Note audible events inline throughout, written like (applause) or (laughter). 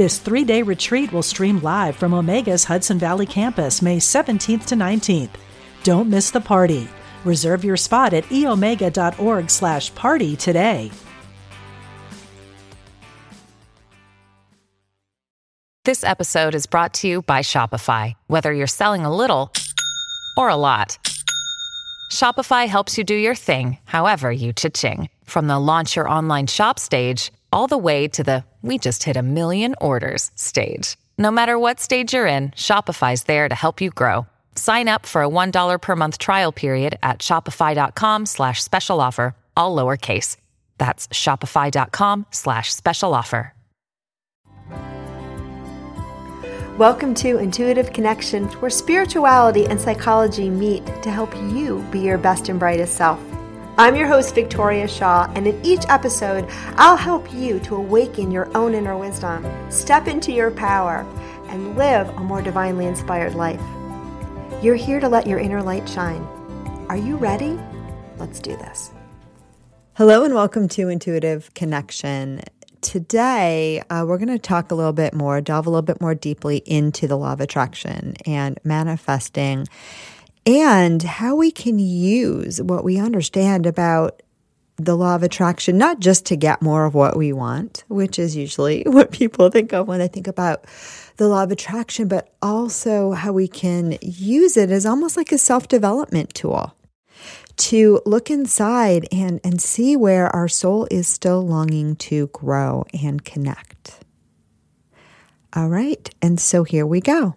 This three day retreat will stream live from Omega's Hudson Valley campus May 17th to 19th. Don't miss the party. Reserve your spot at eomega.org slash party today. This episode is brought to you by Shopify. Whether you're selling a little or a lot, Shopify helps you do your thing, however you cha-ching. From the launch your online shop stage all the way to the we just hit a million orders stage. No matter what stage you're in, Shopify's there to help you grow. Sign up for a $1 per month trial period at shopify.com slash special offer, all lowercase. That's shopify.com slash special offer. Welcome to Intuitive Connections, where spirituality and psychology meet to help you be your best and brightest self. I'm your host, Victoria Shaw, and in each episode, I'll help you to awaken your own inner wisdom, step into your power, and live a more divinely inspired life. You're here to let your inner light shine. Are you ready? Let's do this. Hello, and welcome to Intuitive Connection. Today, uh, we're going to talk a little bit more, delve a little bit more deeply into the law of attraction and manifesting and how we can use what we understand about the law of attraction, not just to get more of what we want, which is usually (laughs) what people think of when they think about the law of attraction, but also how we can use it as almost like a self development tool to look inside and, and see where our soul is still longing to grow and connect. All right, and so here we go.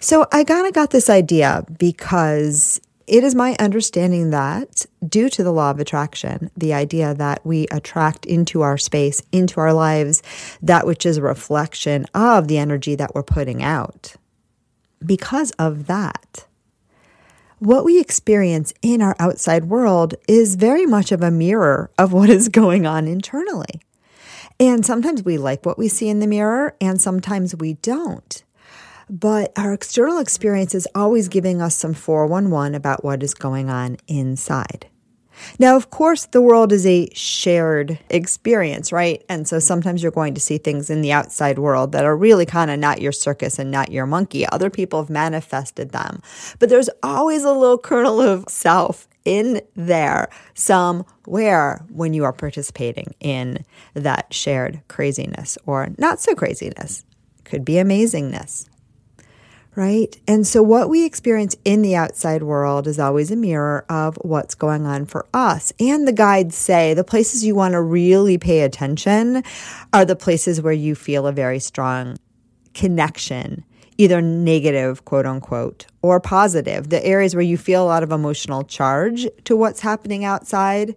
So I kind of got this idea because it is my understanding that due to the law of attraction, the idea that we attract into our space, into our lives, that which is a reflection of the energy that we're putting out. Because of that, what we experience in our outside world is very much of a mirror of what is going on internally. And sometimes we like what we see in the mirror, and sometimes we don't but our external experience is always giving us some 411 about what is going on inside. Now, of course, the world is a shared experience, right? And so sometimes you're going to see things in the outside world that are really kind of not your circus and not your monkey. Other people have manifested them. But there's always a little kernel of self in there somewhere when you are participating in that shared craziness or not so craziness. Could be amazingness right? And so, what we experience in the outside world is always a mirror of what's going on for us. And the guides say the places you want to really pay attention are the places where you feel a very strong connection. Either negative, quote unquote, or positive, the areas where you feel a lot of emotional charge to what's happening outside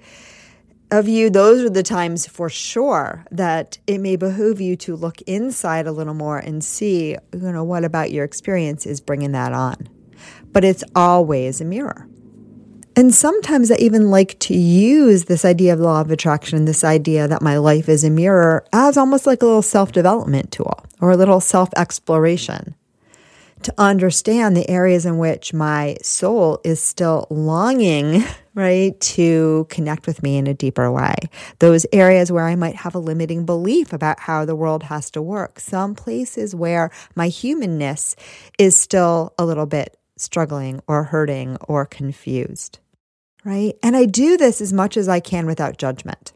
of you, those are the times for sure that it may behoove you to look inside a little more and see, you know, what about your experience is bringing that on. But it's always a mirror. And sometimes I even like to use this idea of law of attraction, this idea that my life is a mirror, as almost like a little self development tool or a little self exploration to understand the areas in which my soul is still longing, (laughs) right, to connect with me in a deeper way. Those areas where I might have a limiting belief about how the world has to work. Some places where my humanness is still a little bit struggling or hurting or confused, right? And I do this as much as I can without judgment.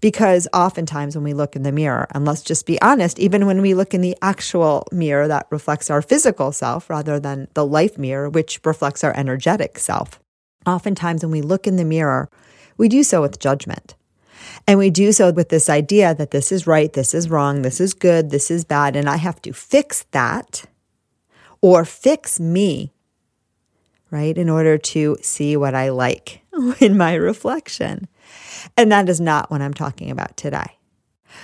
Because oftentimes when we look in the mirror, and let's just be honest, even when we look in the actual mirror that reflects our physical self rather than the life mirror, which reflects our energetic self, oftentimes when we look in the mirror, we do so with judgment. And we do so with this idea that this is right, this is wrong, this is good, this is bad, and I have to fix that or fix me, right, in order to see what I like (laughs) in my reflection. And that is not what I'm talking about today.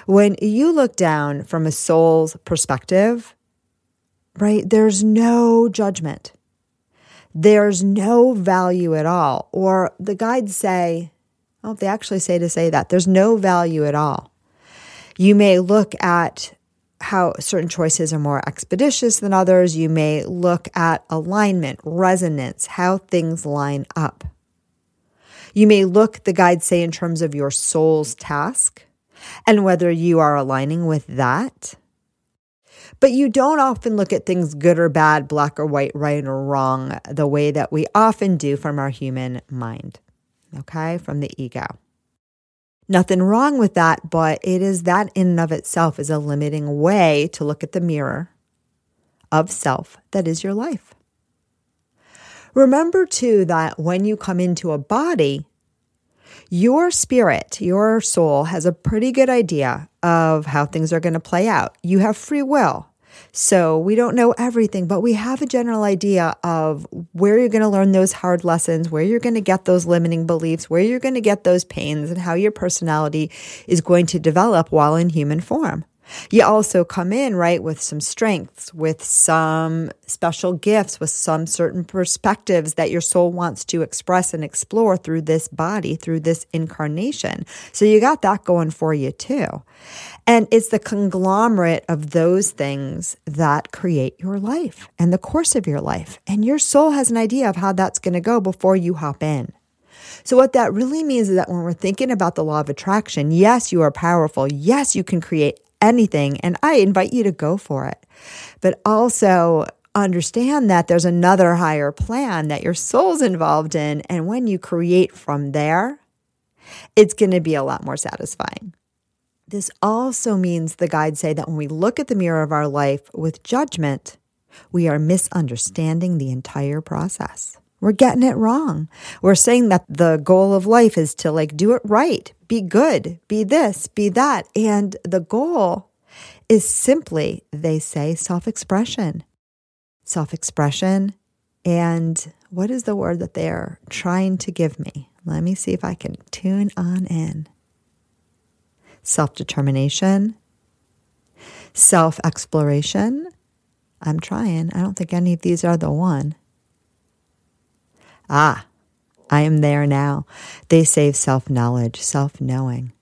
When you look down from a soul's perspective, right? There's no judgment. There's no value at all. Or the guides say, oh, they actually say to say that there's no value at all. You may look at how certain choices are more expeditious than others. You may look at alignment, resonance, how things line up. You may look, the guides say, in terms of your soul's task and whether you are aligning with that. But you don't often look at things good or bad, black or white, right or wrong, the way that we often do from our human mind, okay, from the ego. Nothing wrong with that, but it is that in and of itself is a limiting way to look at the mirror of self that is your life. Remember too that when you come into a body, your spirit, your soul has a pretty good idea of how things are going to play out. You have free will. So we don't know everything, but we have a general idea of where you're going to learn those hard lessons, where you're going to get those limiting beliefs, where you're going to get those pains, and how your personality is going to develop while in human form. You also come in, right, with some strengths, with some special gifts, with some certain perspectives that your soul wants to express and explore through this body, through this incarnation. So you got that going for you too. And it's the conglomerate of those things that create your life and the course of your life. And your soul has an idea of how that's going to go before you hop in. So, what that really means is that when we're thinking about the law of attraction, yes, you are powerful. Yes, you can create anything. And I invite you to go for it. But also understand that there's another higher plan that your soul's involved in. And when you create from there, it's going to be a lot more satisfying. This also means the guides say that when we look at the mirror of our life with judgment, we are misunderstanding the entire process. We're getting it wrong. We're saying that the goal of life is to like do it right, be good, be this, be that. And the goal is simply, they say, self expression. Self expression. And what is the word that they're trying to give me? Let me see if I can tune on in. Self determination, self exploration. I'm trying. I don't think any of these are the one. Ah, I am there now. They save self knowledge, self knowing.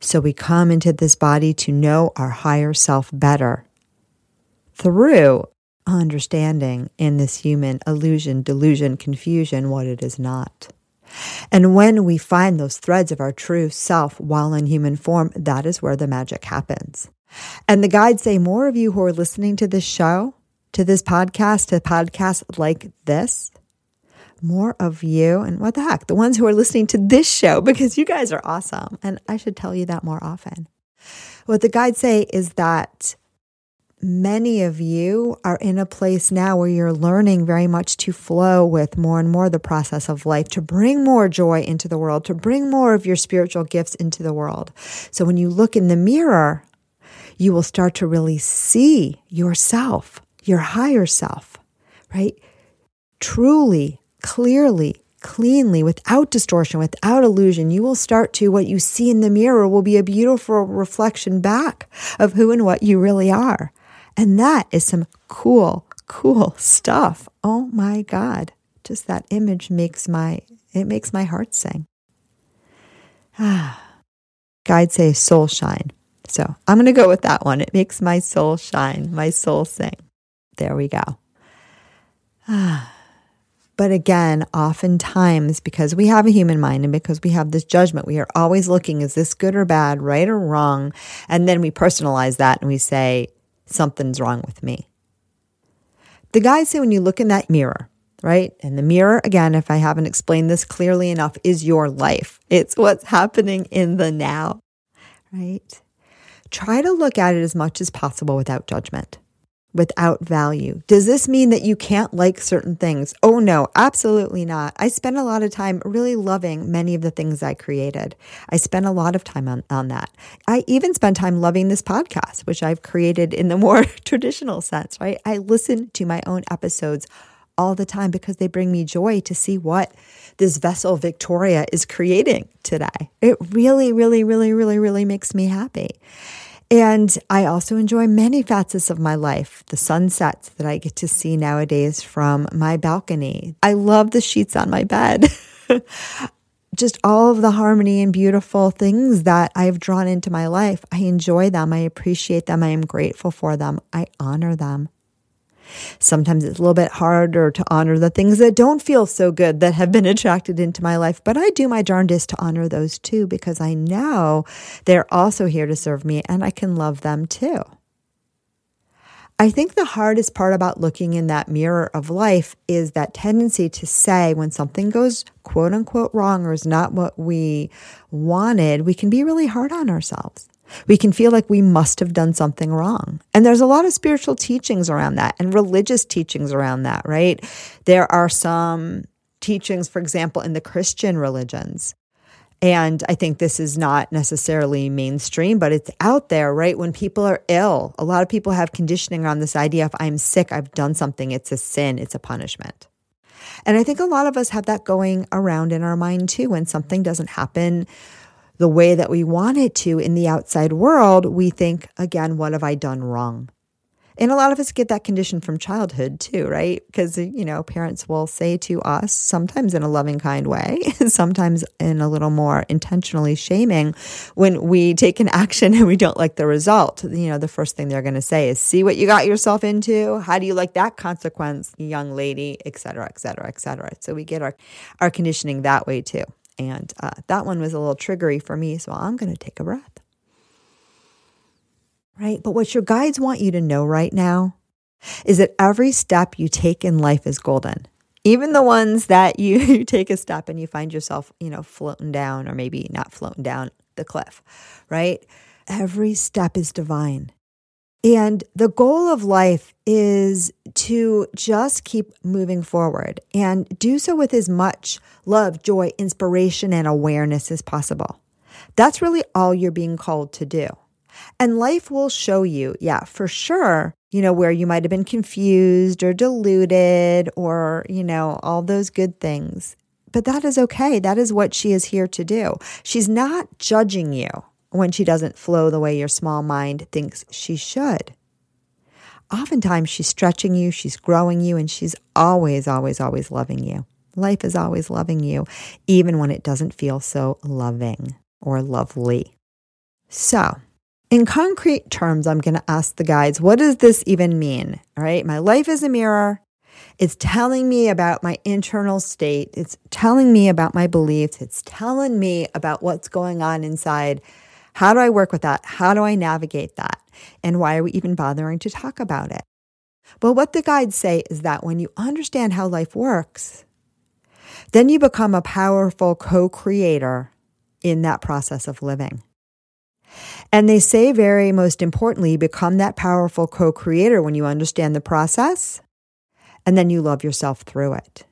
So we come into this body to know our higher self better through understanding in this human illusion, delusion, confusion what it is not. And when we find those threads of our true self while in human form, that is where the magic happens. And the guides say more of you who are listening to this show, to this podcast, to podcasts like this, more of you and what the heck, the ones who are listening to this show because you guys are awesome. And I should tell you that more often. What the guides say is that many of you are in a place now where you're learning very much to flow with more and more the process of life, to bring more joy into the world, to bring more of your spiritual gifts into the world. So when you look in the mirror, you will start to really see yourself, your higher self, right? Truly clearly, cleanly, without distortion, without illusion, you will start to what you see in the mirror will be a beautiful reflection back of who and what you really are. And that is some cool, cool stuff. Oh my God. Just that image makes my it makes my heart sing. Ah. Guide say soul shine. So I'm going to go with that one. It makes my soul shine, my soul sing. There we go. Ah. But again, oftentimes, because we have a human mind and because we have this judgment, we are always looking, is this good or bad, right or wrong? And then we personalize that and we say, something's wrong with me. The guys say when you look in that mirror, right? And the mirror, again, if I haven't explained this clearly enough, is your life. It's what's happening in the now, right? Try to look at it as much as possible without judgment without value. Does this mean that you can't like certain things? Oh no, absolutely not. I spend a lot of time really loving many of the things I created. I spend a lot of time on, on that. I even spend time loving this podcast, which I've created in the more (laughs) traditional sense, right? I listen to my own episodes all the time because they bring me joy to see what this vessel Victoria is creating today. It really, really, really, really, really makes me happy. And I also enjoy many facets of my life, the sunsets that I get to see nowadays from my balcony. I love the sheets on my bed. (laughs) Just all of the harmony and beautiful things that I've drawn into my life. I enjoy them. I appreciate them. I am grateful for them. I honor them. Sometimes it's a little bit harder to honor the things that don't feel so good that have been (laughs) attracted into my life, but I do my darndest to honor those too because I know they're also here to serve me and I can love them too. I think the hardest part about looking in that mirror of life is that tendency to say when something goes quote unquote wrong or is not what we wanted, we can be really hard on ourselves. We can feel like we must have done something wrong. And there's a lot of spiritual teachings around that and religious teachings around that, right? There are some teachings, for example, in the Christian religions. And I think this is not necessarily mainstream, but it's out there, right? When people are ill, a lot of people have conditioning around this idea if I'm sick, I've done something, it's a sin, it's a punishment. And I think a lot of us have that going around in our mind too. When something doesn't happen the way that we want it to in the outside world, we think, again, what have I done wrong? And a lot of us get that condition from childhood too, right? Because, you know, parents will say to us, sometimes in a loving, kind way, (laughs) sometimes in a little more intentionally shaming, when we take an action (laughs) and we don't like the result. You know, the first thing they're going to say is, see what you got yourself into? How do you like that consequence, young lady, et cetera, et cetera, et cetera. So we get our, our conditioning that way too. And uh, that one was a little triggery for me. So I'm going to take a breath. Right. But what your guides want you to know right now is that every step you take in life is golden. Even the ones that you, (laughs) you take a step and you find yourself, you know, floating down or maybe not floating down the cliff, right? Every step is divine. And the goal of life is to just keep moving forward and do so with as much love, joy, inspiration, and awareness as possible. That's really all you're being called to do. And life will show you, yeah, for sure, you know, where you might have been confused or deluded or, you know, all those good things. But that is okay. That is what she is here to do. She's not judging you when she doesn't flow the way your small mind thinks she should. Oftentimes, she's stretching you, she's growing you, and she's always, always, always loving you. Life is always loving you, even when it doesn't feel so loving or lovely. So, in concrete terms, I'm going to ask the guides, what does this even mean? All right, my life is a mirror. It's telling me about my internal state. It's telling me about my beliefs. It's telling me about what's going on inside how do I work with that? How do I navigate that? And why are we even bothering to talk about it? Well, what the guides say is that when you understand how life works, then you become a powerful co creator in that process of living. And they say, very most importantly, become that powerful co creator when you understand the process and then you love yourself through it.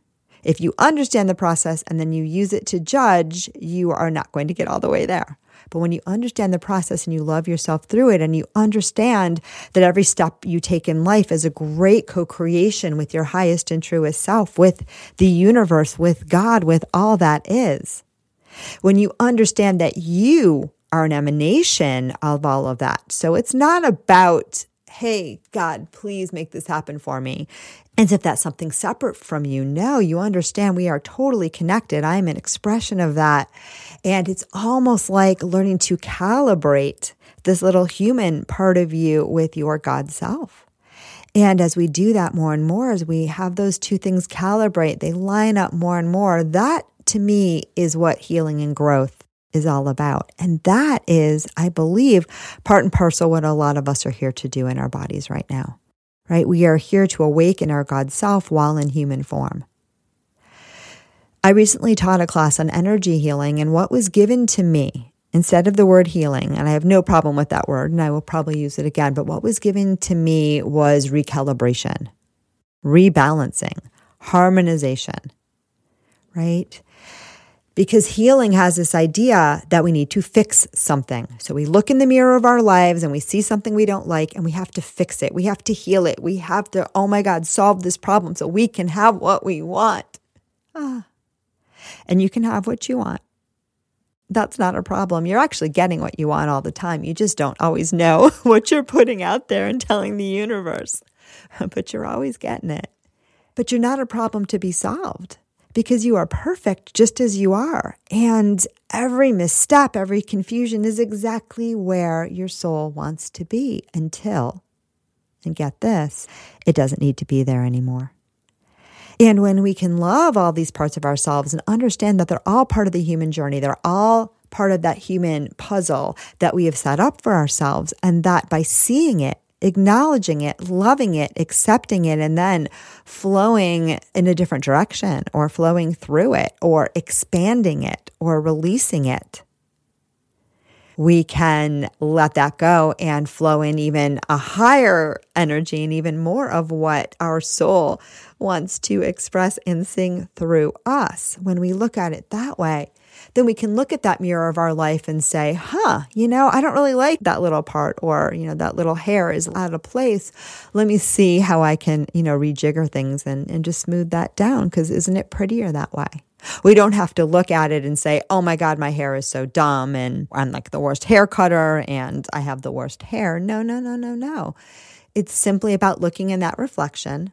If you understand the process and then you use it to judge, you are not going to get all the way there. But when you understand the process and you love yourself through it and you understand that every step you take in life is a great co creation with your highest and truest self, with the universe, with God, with all that is. When you understand that you are an emanation of all of that. So it's not about hey, God, please make this happen for me. As if that's something separate from you. No, you understand we are totally connected. I'm an expression of that. And it's almost like learning to calibrate this little human part of you with your God self. And as we do that more and more, as we have those two things calibrate, they line up more and more. That to me is what healing and growth is all about. And that is, I believe, part and parcel what a lot of us are here to do in our bodies right now, right? We are here to awaken our God self while in human form. I recently taught a class on energy healing, and what was given to me instead of the word healing, and I have no problem with that word, and I will probably use it again, but what was given to me was recalibration, rebalancing, harmonization, right? Because healing has this idea that we need to fix something. So we look in the mirror of our lives and we see something we don't like and we have to fix it. We have to heal it. We have to, oh my God, solve this problem so we can have what we want. Ah. And you can have what you want. that's not a problem. You're actually getting what you want all the time. You just don't always know (laughs) what you're putting out there and telling the universe, (laughs) but you're always getting it. But you're not a problem to be solved because you are perfect just as you are. And every misstep, every confusion is exactly where your soul wants to be until, and get this, it doesn't need to be there anymore. And when we can love all these parts of ourselves and understand that they're all part of the human journey, they're all part of that human puzzle that we have set up for ourselves, and that by seeing it, acknowledging it, loving it, accepting it, and then flowing in a different direction or flowing through it or expanding it or releasing it we can let that go and flow in even a higher energy and even more of what our soul wants to express and sing through us. When we look at it that way, then we can look at that mirror of our life and say, huh, you know, I don't really like that little part, or, you know, that little hair is out of place. Let me see how I can, you know, rejigger things and, and just smooth that down because isn't it prettier that way? We don't have to look at it and say, oh my God, my hair is so dumb and I'm like the worst hair cutter and I have the worst hair. No, no, no, no, no. It's simply about looking in that reflection,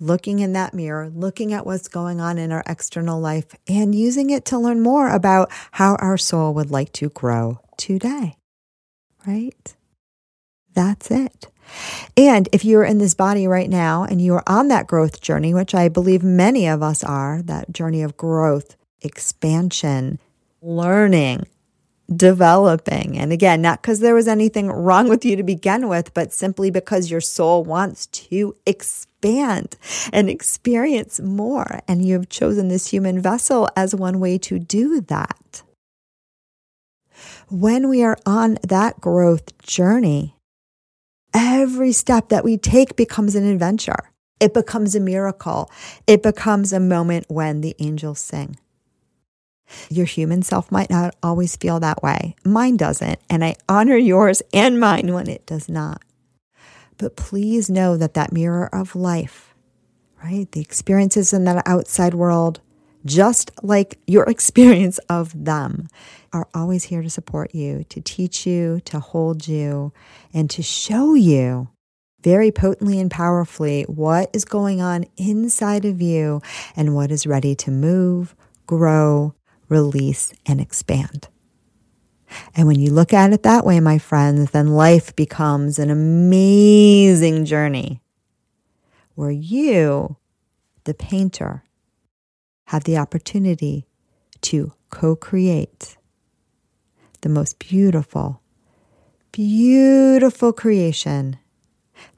looking in that mirror, looking at what's going on in our external life and using it to learn more about how our soul would like to grow today. Right? That's it. And if you're in this body right now and you are on that growth journey, which I believe many of us are, that journey of growth, expansion, learning, developing. And again, not because there was anything wrong with you to begin with, but simply because your soul wants to expand and experience more. And you've chosen this human vessel as one way to do that. When we are on that growth journey, Every step that we take becomes an adventure. It becomes a miracle. It becomes a moment when the angels sing. Your human self might not always feel that way. Mine doesn't. And I honor yours and mine when it does not. But please know that that mirror of life, right? The experiences in that outside world, just like your (laughs) experience of them, are always here to support you, to teach you, to hold you, and to show you very potently and powerfully what is going on inside of you and what is ready to move, grow, release, and expand. And when you look at it that way, my friends, then life becomes an amazing journey where you, the painter, have the opportunity to co create the most beautiful, beautiful creation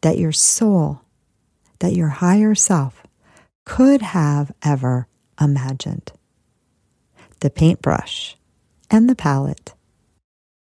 that your soul, that your higher self could have ever imagined. The paintbrush and the palette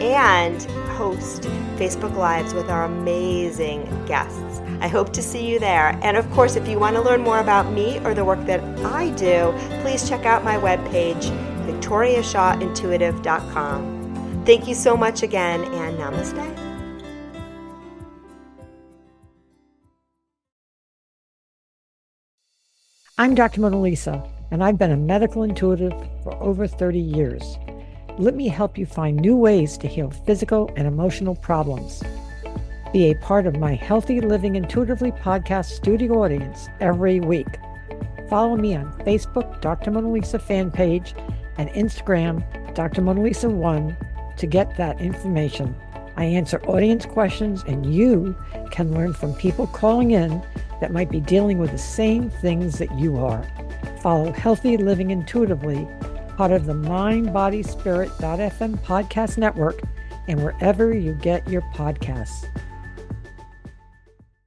and host Facebook Lives with our amazing guests. I hope to see you there. And of course, if you want to learn more about me or the work that I do, please check out my webpage, victoriashawintuitive.com. Thank you so much again, and namaste. I'm Dr. Mona Lisa, and I've been a medical intuitive for over 30 years. Let me help you find new ways to heal physical and emotional problems. Be a part of my Healthy Living Intuitively podcast studio audience every week. Follow me on Facebook, Dr. Mona Lisa fan page, and Instagram, Dr. Mona Lisa 1 to get that information. I answer audience questions, and you can learn from people calling in that might be dealing with the same things that you are. Follow Healthy Living Intuitively, part of the Mind Body Spirit.fm podcast network, and wherever you get your podcasts.